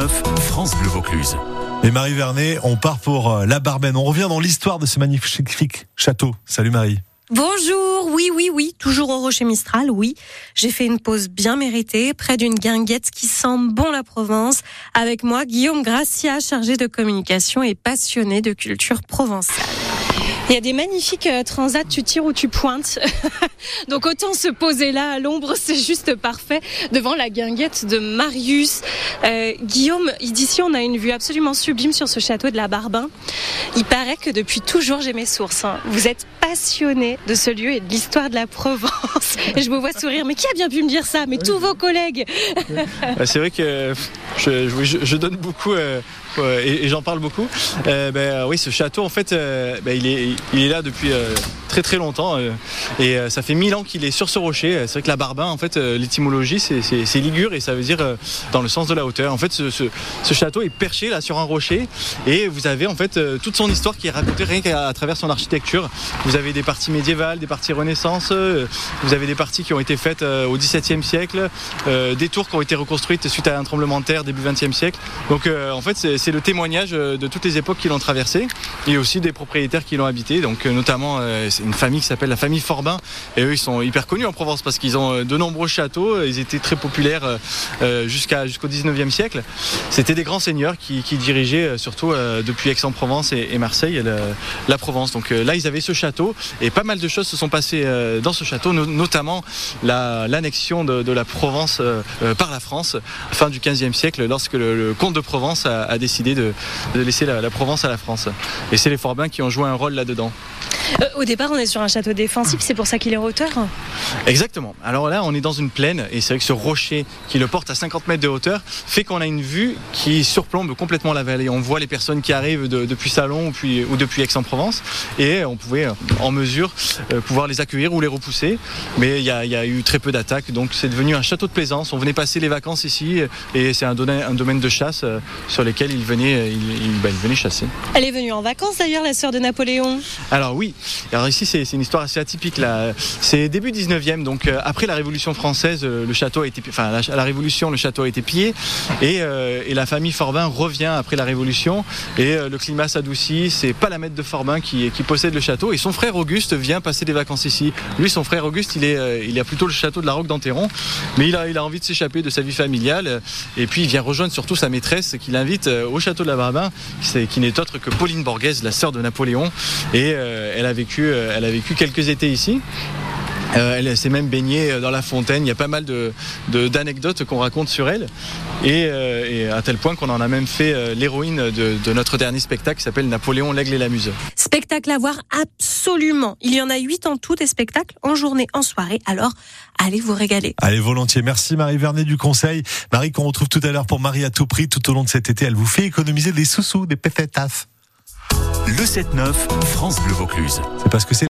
7-9, France Bleu Vaucluse. Et Marie Vernet, on part pour euh, la Barben. On revient dans l'histoire de ce magnifique château. Salut Marie. Bonjour, oui, oui, oui, toujours au Rocher Mistral, oui. J'ai fait une pause bien méritée, près d'une guinguette qui sent bon la Provence. Avec moi, Guillaume Gracia, chargé de communication et passionné de culture provençale. Il y a des magnifiques euh, transats, tu tires ou tu pointes. Donc autant se poser là à l'ombre, c'est juste parfait, devant la guinguette de Marius. Euh, Guillaume, d'ici on a une vue absolument sublime sur ce château de la Barbin. Il paraît que depuis toujours j'ai mes sources. hein. Vous êtes passionné de ce lieu et de l'histoire de la Provence. Et je me vois sourire, mais qui a bien pu me dire ça? Mais tous vos collègues Bah, c'est vrai que je, je- je donne beaucoup euh, et, et j'en parle beaucoup. Euh, ben, oui, ce château, en fait, ben, il, est, il est là depuis euh, très très longtemps euh, et euh, ça fait mille ans qu'il est sur ce rocher. C'est vrai que la Barbin, en fait, euh, l'étymologie, c'est- ligure et ça veut dire dans le sens de la hauteur. En fait, ce, ce- château est perché là sur un rocher et vous avez en fait toute son histoire qui est racontée rien qu'à travers son architecture. Vous avez des parties médiévales, des parties Renaissance, vous avez des parties qui ont été faites au XVIIe siècle, des tours qui ont été reconstruites suite à un tremblement de terre début XXe siècle. Donc en fait c'est le témoignage de toutes les époques qui l'ont traversé et aussi des propriétaires qui l'ont habité. Donc notamment une famille qui s'appelle la famille Forbin et eux ils sont hyper connus en Provence parce qu'ils ont euh, de nombreux châteaux. Ils étaient très populaires euh, euh, jusqu'à jusqu'au 19e siècle. C'était des grands seigneurs qui, qui dirigeaient surtout depuis Aix-en-Provence et, Marseille la, Provence. Donc là ils avaient ce château et pas mal de choses se sont passées dans ce château, no- notamment la- l'annexion de, la Provence par la France fin du 15e siècle lorsque le, comte de Provence a, décidé de, de laisser la, Provence à la France. Et c'est les Forbins qui ont joué un rôle là-dedans. Au départ, on est sur un château défensif, c'est pour ça qu'il est hauteur. Exactement. Alors là, on est dans une plaine et c'est vrai que ce rocher qui le porte à 50 mètres de hauteur fait qu'on a une vue qui surplombe complètement la vallée. On voit les personnes qui arrivent de- depuis Salon ou, puis- ou depuis Aix-en-Provence et on pouvait euh, en mesure euh, pouvoir les accueillir ou les repousser. Mais il y, a- il y a eu très peu d'attaques, donc c'est devenu un château de plaisance. On venait passer les vacances ici et c'est un domaine, un domaine de chasse euh, sur lequel ils venaient, ils, ils- bah, ils venaient chasser. Elle est venue en vacances d'ailleurs, la sœur de Napoléon. Alors oui, alors ici c'est une histoire assez atypique. C'est début 19e, donc euh, après la Révolution française, euh, le château a été, enfin la, la Révolution, le château a été pillé et, euh, la famille Forbin revient après la Révolution et le climat s'adoucit. C'est pas la maître de Forbin qui, possède le château et son frère Auguste vient passer des vacances ici. Lui, son frère Auguste, il est, il a plutôt le château de la Roque d'Anteron, mais il a, envie de s'échapper de sa vie familiale et puis il vient rejoindre surtout sa maîtresse qui l'invite euh, au château de la Barbin, qui, n'est autre que Pauline Borghese, la sœur de Napoléon et elle a vécu, euh, elle a vécu quelques étés ici. Euh, elle s'est même baignée dans la fontaine. Il y a pas mal de- de- d'anecdotes qu'on raconte sur elle. Et, euh, et à tel point qu'on en a même fait euh, l'héroïne de, de notre dernier spectacle qui s'appelle Napoléon, l'aigle et la muse. Spectacle à voir absolument. Il y en a huit en tout des spectacles, en journée, en soirée. Alors, allez vous régaler. Allez, volontiers. Merci Marie Vernet du Conseil. Marie qu'on retrouve tout à l'heure pour Marie à tout prix tout au long de cet été. Elle vous fait économiser des sous-sous, des péfetas. Le 7-9, France Bleu Vaucluse. C'est parce que c'est